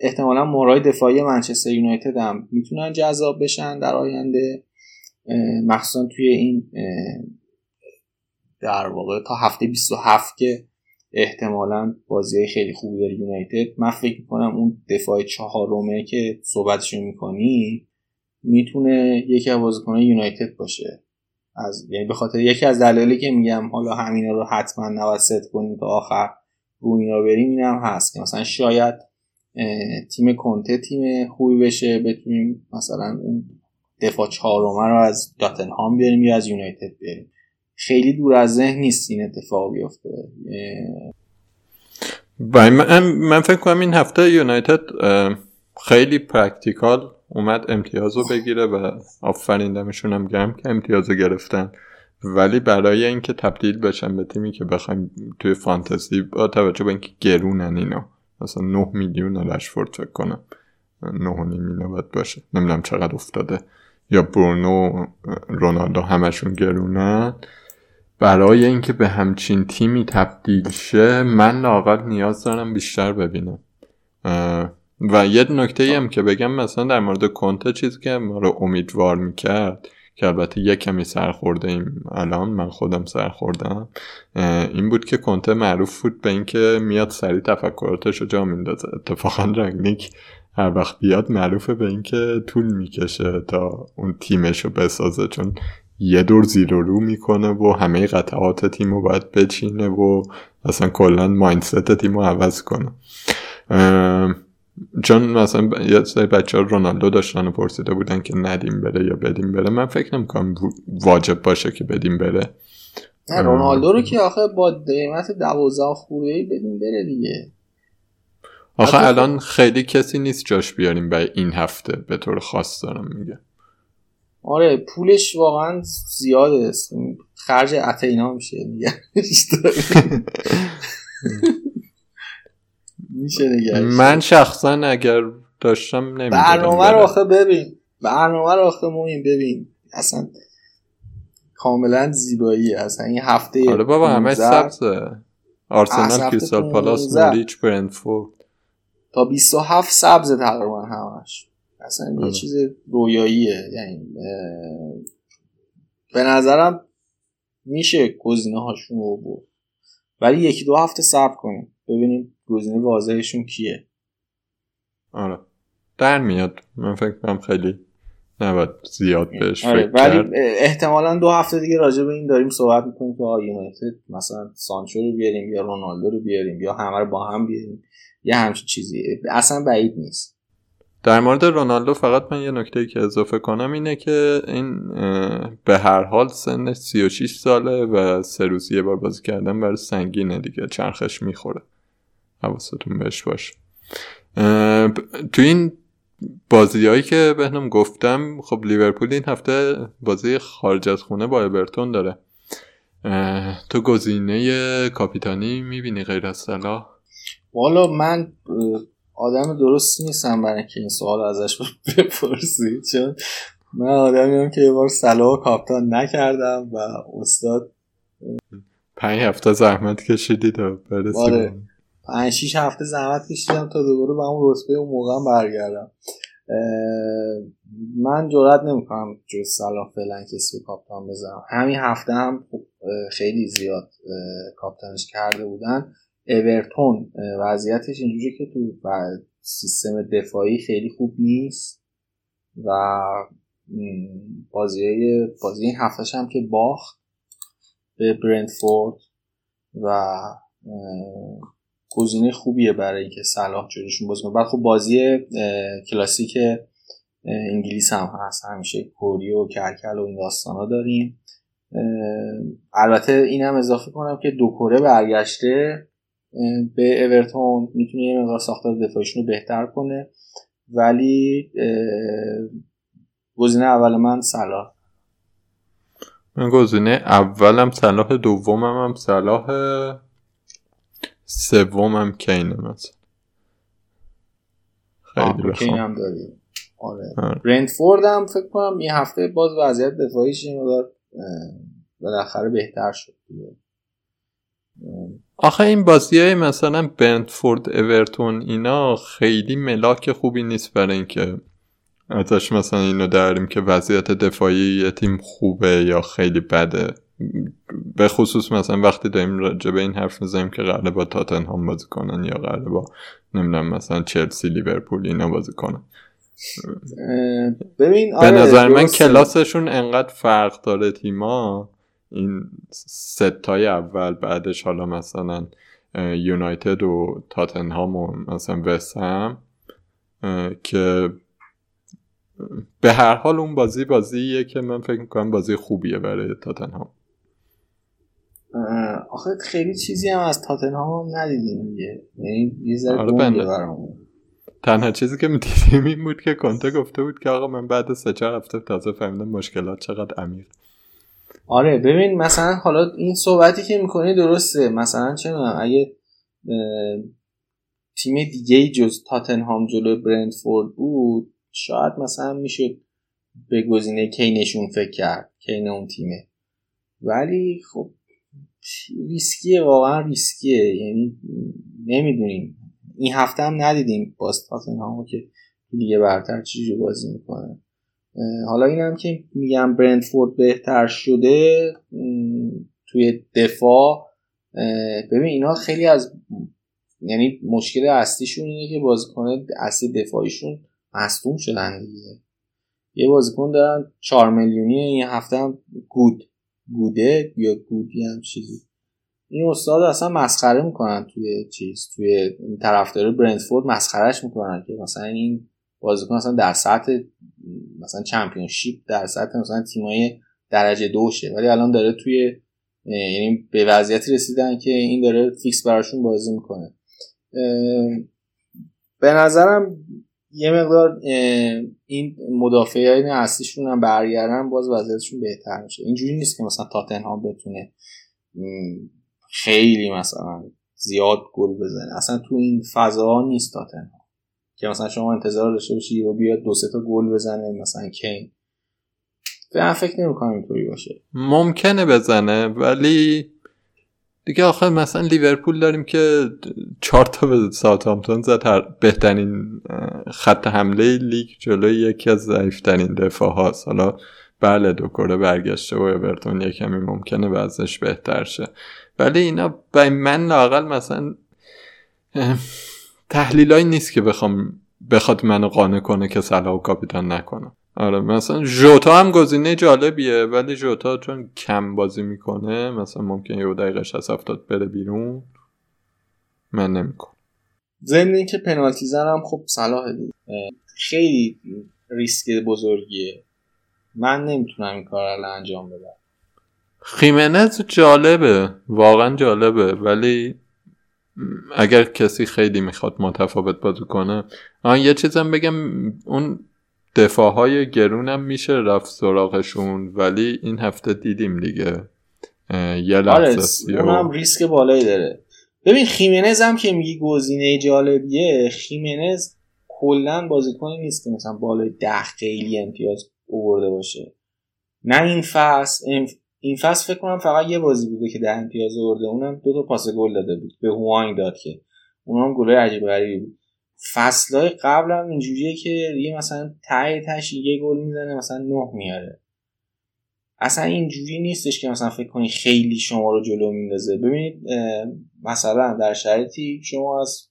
احتمالا مورای دفاعی منچستر یونایتد هم می‌تونن جذاب بشن در آینده. مخصوصا توی این در واقع تا هفته 27 که احتمالا بازی خیلی خوبی داره یونایتد من فکر می‌کنم اون دفاع چهارمه که صحبتشو می‌کنی می‌تونه یکی از بازیکنان یونایتد باشه. از یعنی به خاطر یکی از دلایلی که میگم حالا همینا رو حتما ست کنیم تا آخر رو اینا بریم اینم هست که مثلا شاید تیم کنته تیم خوبی بشه بتونیم مثلا اون دفاع چهارمه رو از تاتنهام بیاریم یا از یونایتد بیاریم. خیلی دور از ذهن نیست این اتفاق بیفته. من, من فکر کنم این هفته یونایتد خیلی practical اومد امتیاز رو بگیره و آفرین دمشون هم گرم که امتیاز رو گرفتن. ولی برای اینکه تبدیل بشن به تیمی که بخوایم توی فانتزی با توجه به اینکه گرونن اینا مثلا 9 میلیون رشفورد فکر کنم. 9 میلیون باید باشه. نمی‌دونم چقدر افتاده. یا برونو رونالدو همشون گرونن. برای اینکه به همچین تیمی تبدیل شه من لاقل نیاز دارم بیشتر ببینم. و یه نکته هم که بگم مثلا در مورد کنته چیزی که ما رو امیدوار می‌کرد که البته یه کمی سرخورده ایم الان من خودم سرخوردم این بود که کنته معروف بود به اینکه میاد سریع تفکراتش رو جا میندازه. اتفاقا رنگنیک هر وقت بیاد معروفه به اینکه طول می‌کشه تا اون تیمش رو بسازه چون یه دور زیر و رو می‌کنه و همه قطعات تیم رو باید بچینه و اصلا کلا مایندست تیم رو عوض کنه. چون مثلا یه سری بچه ها رونالدو داشتن و پرسیده بودن که ندیم بره یا بدیم بره. من فکر نمی‌کنم واجب باشه که بدیم بره. نه رونالدو رو که آخه با قیمت دوازده خوبه بدیم بره دیگه. آخه الان خیلی کسی نیست جاش بیاریم به این هفته. به طور خاص دارم میگه آره پولش واقعا زیاده. خرج اتینا میشه. میگه میشه من شخصا اگر داشتم نمی‌دونم برنامه رو آخه ببین. برنامه رو آخه مهم ببین. اصلا کاملا زیبایی. اصلا این هفته آره بابا همه سبزه. آرسنال کریستال پالاس نوریچ برنتفورد. تا 27 سبز تقریبا همش. اصلا یه آره. چیز رویاییه. یعنی به نظرم میشه گزینه هاشون رو بود ولی یکی دو هفته صبر کنیم. ببینیم گزینه واضحشون کیه. آره. در میاد. من فکر کنم خیلی نباید زیاد بهش آره. ولی احتمالا دو هفته دیگه راجع به این داریم صحبت می‌کنیم که یونایتد مثلا سانچو رو بیاریم یا رونالدو رو بیاریم یا همه رو با هم بیاریم. یه همچین چیزی اصلا بعید نیست. در مورد رونالدو فقط من یه نکته که اضافه کنم اینه که این به هر حال سن 36 ساله و سه روز یه بار بازی کردن برای سنگینه دیگه. چرخش می‌خوره. حواستون بهش باشه. تو این بازی هایی که بهنم گفتم خب لیورپول این هفته بازی خارج از خونه با ابرتون داره. تو گزینه کاپیتانی می‌بینی غیر از صلاح؟ والا من آدم درستی نیستم برای که این سوال ازش بپرسید چون من آدمی هم که یه بار صلاح کاپتان نکردم و استاد پنج هفته زحمت کشیدید و برسید آره. پنج شیش هفته زحمت کشیدم تا دوباره به اون رتبه اون موقع برگردم. من جرات نمی‌کنم جز صلاح فعلا کسی کاپتان بزنم. همین هفته هم خب، خیلی زیاد کاپتانش کرده بودن. اورتون وضعیتش اینجوری که تو سیستم دفاعی خیلی خوب نیست و بازی بازی این هفتهش هم که باخت به برنتفورد و گزینه خوبیه برای اینکه صلاح جلوشون بازی کنه. بعد خب بازی کلاسیک انگلیس هم هست. همیشه کوری و کرکل و این داستانا داریم. البته اینم اضافه کنم که دو کره برگشته. به اورتون می‌تونه یه مقدار ساختار دفاعیشون رو بهتر کنه. ولی گزینه اول من صلاح. من گزینه اولم صلاح دومم هم صلاح سومم کینه مثلا. خیلی کین هم داریم آره. برنتفورد هم فکر کنم یه هفته باز وضعیت دفاعیش این بالاخره بهتر شد آخه این بازی های مثلا برنتفورد اورتون اینا خیلی ملاک خوبی نیست برای اینکه ازش مثلا اینو داریم که وضعیت دفاعی یه تیم خوبه یا خیلی بده. به خصوص مثلا وقتی داریم راجع به این حرف می‌زنیم که قراره با تاتنهام بازی کنن یا قراره با نمی‌دونم مثلا چلسی لیورپول اینا بازی کنن. ببین به آره، نظر من کلاسشون انقدر فرق داره تیما این ستای اول بعدش حالا مثلا یونایتد و تاتنهام و مثلا وسهم که به هر حال اون بازی بازیه که من فکر می‌کنم بازی خوبیه برای تاتنهام. آخه خیلی چیزی هم از تاتنهام هم ندیدیم دیگه. یعنی یه ذره آره تنها چیزی که می‌دیدیم این بود که کنته گفته بود که آقا من بعد سه چهار هفته تازه فهمیدم مشکلات چقدر عمیق. آره ببین مثلا حالا این صحبتی که می‌کنی درسته. مثلا چه اگه تیم دیگه جز تاتنهام جلو برندفورد بود شاید مثلا می‌شد به گزینه کینشون فکر کرد کین اون تیمه. ولی خب ریسکیه واقعا ریسکیه. یعنی نمی‌دونیم. این هفته هم ندیدیم باز تاتنهامو که دیگه برتر چیزی بازی می‌کنه. حالا این هم که میگم برندفورد بهتر شده توی دفاع ببین اینا خیلی از یعنی مشکل اصلیشون اینه که بازیکن اصلی دفاعیشون مصدوم شدن دیگه. یه بازیکن دارن 4 میلیونی این هفته هم گود گوده یا گودی هم چیزی. این استاد اصلا مسخره می‌کنن توی چیز توی طرفدار برندفورد مسخرهش می‌کنن که مثلا این بازیکن مثلا در سطح مثلا چمپیونشیپ در سطح مثلا تیمای درجه دوشه ولی الان داره توی یعنی به وضعیتی رسیدن که این داره فیکس براشون بازی می‌کنه. به نظرم یه مقدار این مدافعین اصلیشون هم برگردن باز وضعیتشون بهتر میشه. اینجوری نیست که مثلا تاتنهام بتونه خیلی مثلا زیاد گل بزنه. اصلا تو این فضا نیست تاتنهام. که مثلا شما انتظار داشته باشی و بیاد دو سه تا گل بزنه مثلا کین. من فکر نمی‌کنم اینطوری باشه. ممکنه بزنه ولی دیگه آخر مثلا لیورپول داریم که چهار تا به ساوثهامپتون زد بهترین خط حمله لیگ جلوی یکی از ضعیفترین دفاع هاست. حالا بله دو کره برگشته و اورتون یه کمی ممکنه وضعش بهتر شه. ولی اینا به من لاقل مثلا تحلیلایی نیست که بخوام بخواد منو قانع کنه که سلاح و کاپیتان نکنم. آره مثلا جوتا هم گزینه جالبیه ولی جوتا چون کم بازی می‌کنه مثلا ممکن یه دقیقه 60 70 بره بیرون. من نمی‌کنم. ضمن اینکه پنالتی زنم خب صلاح دید خیلی ریسک بزرگیه. من نمی‌تونم این کار رو انجام بدم. خیمنز جالبه واقعا جالبه ولی اگر کسی خیلی می‌خواد متفاوت بازی کنه آن یه چیزم بگم اون دفاع های گرونم میشه رفت سراغشون ولی این هفته دیدیم دیگه. یه لحظه آره اونم ریسک بالایی داره. ببین خیمنز هم که میگی گزینه جالبیه خیمنز کلا بازیکنی نیست که مثلا بالای ده خیلی امتیاز اوورده باشه. نه این فصل این فصل فکر کنم فقط یه بازی بوده که ده امتیاز آورده. اونم دو تا پاس گل داده بود. به هوانگ داد که. اونم گله عجیب غریبی بود. فصلهای قبل هم اینجوریه که یه مثلا ته تش یه گل می‌زنه مثلا نه میاره. اصلا اینجوری نیستش که مثلا فکر کنی خیلی شما رو جلو میندازه. ببینید مثلا در شرایطی شما از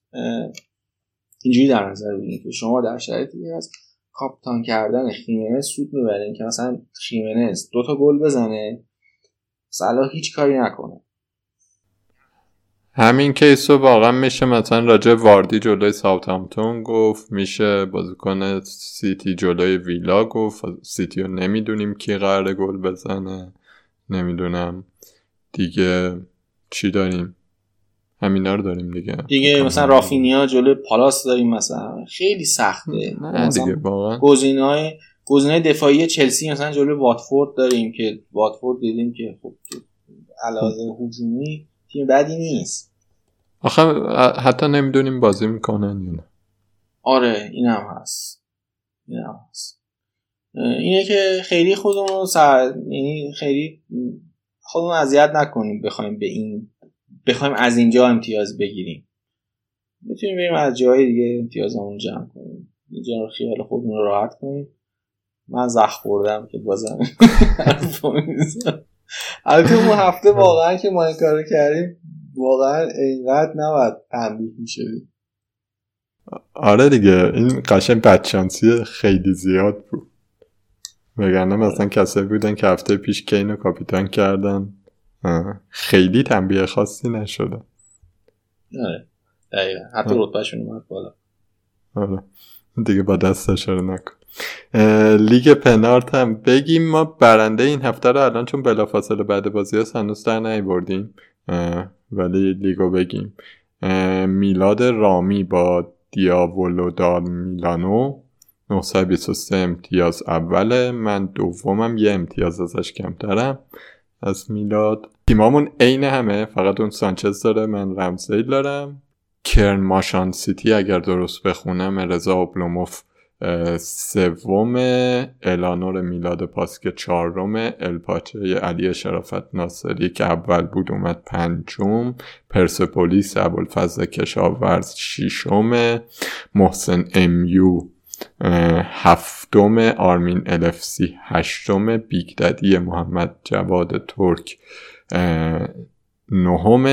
اینجوری در نظر بگیرید که شما در شرایطی از کاپیتان کردن خیمنز سود می‌برین که مثلا خیمنز دو تا گل بزنه. صلاح هیچ کاری نکنه. همین case و واقعا میشه مثلا راجع واردی جلوی ساوثهامپتون گفت میشه بازیکن سیتی جلوی ویلا گفت. سیتی رو نمی‌دونیم کی قراره گل بزنه نمی‌دونم دیگه چی داریم. همینا رو داریم دیگه. دیگه مثلا رافینیا جلوی پالاس داریم مثلا. خیلی سخته. نه دیگه واقعا. گزینه‌های گزینه دفاعی چلسی مثلا جلو واتفورد داریم که واتفورد دیدیم که خب علاوه هجومی تیم بدی نیست. آخه حتی نمی‌دونیم بازی می‌کنن یا نه. آره اینم هست. اینم هست. اینه که خیلی خودمون سر... یعنی خیلی خودمون اذیت نکنیم بخوایم به این بخوایم از اینجا امتیاز بگیریم. می‌تونیم بریم از جای دیگه امتیازمون جمع کنیم. اینجا رو خیال خودمون راحت کنیم. من زخ خوردم که بازم البته اون هفته واقعا که ما این کارو کردیم واقعا اینقدر نباید تنبیه می‌شدیم آره دیگه این قشنگ بدشانسی خیلی زیاد بود. وگرنه مثلا کسایی بودن که هفته پیش کین و کاپیتان کردن. خیلی تنبیه خاصی نشده. آره دقیقا. حتی رتبهشون اومد بالا. آره. دیگه با دست اشاره نکن. لیگ پنارت هم بگیم. ما برنده این هفته رو الان چون بلافاصله بعد بازی ها هنوز در بردیم ولی لیگو بگیم. میلاد رامی با دیاولو دار میلانو. 923 امتیاز اوله. من دومم. یه امتیاز ازش کمترم. از میلاد. تیمامون عین همه. فقط اون سانچز داره. من رمزیل دارم. کرن ماشان سیتی اگر درست بخونم رضا اوبلوموف سوم الانور میلاد پاسک چهارم الپاچه علی شرافت ناصری که اول بود اومد پنجم پرسپولیس ابوالفضل کشاورز ششم محسن امیو هفتم آرمین الفسی هشتم بیگددی محمد جواد ترک نهم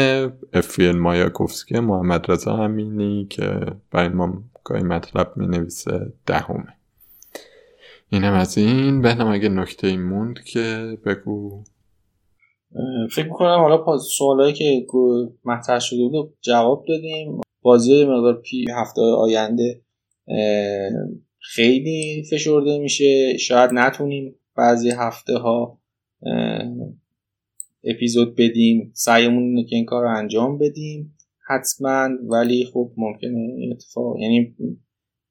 افریل مایاکوفسکی محمد رضا امینی که برای ما گاهی مطلب می نویسه دهمه. اینم از این. بهنم اگه نکته ای موند که بگو. فکر می‌کنم حالا سوالایی که مطرح شده بود جواب دادیم. بازی های مقدار پی هفته آینده خیلی فشرده میشه. شاید نتونیم بعضی هفته ها اپیزود بدیم. سعیمون اینه که این کار رو انجام بدیم. حتما ولی خب ممکنه این اتفاق یعنی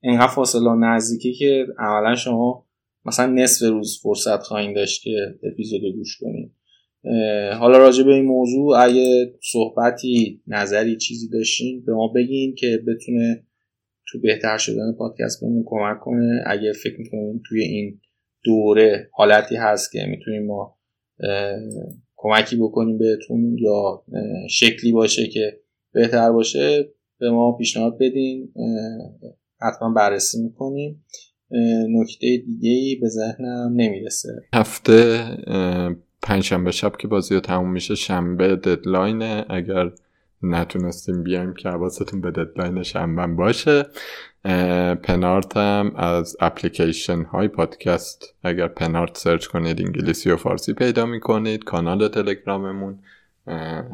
اینقدر فاصله نزدیکی که عملا شما مثلا نصف روز فرصت خواهیم داشت که اپیزود گوش کنیم حالا راجع به این موضوع اگه صحبتی نظری چیزی داشتین به ما بگین که بتونه تو بهتر شدن پادکست بهمون کمک کنه. اگه فکر می‌کنیم توی این در هر حالتی هست که می‌تونیم ما کمکی بکنیم بهتون یا شکلی باشه که بهتر باشه به ما پیشنهاد بدین. حتما بررسی می‌کنیم. نکته دیگه ای به ذهنم نمی‌رسه. هفته پنجشنبه شب که بازی تموم میشه شنبه deadline اگر نتونستیم بیایم که حواستون به deadline شنبه باشه پنارت هم از اپلیکیشن های پادکست. اگر پنارت سرچ کنید انگلیسی و فارسی پیدا می‌کنید. کانال تلگراممون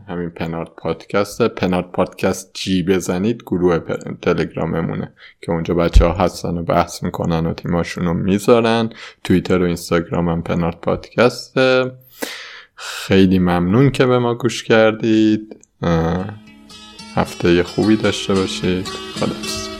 همین پنارت پادکست پنارت پادکست جی بزنید گروه تلگراممونه که اونجا بچه ها هستن و بحث می‌کنن و تیماشون رو می‌ذارن. توییتر و اینستاگرام هم پنارت پادکست خیلی ممنون که به ما گوش کردید. هفته خوبی داشته باشید. خدا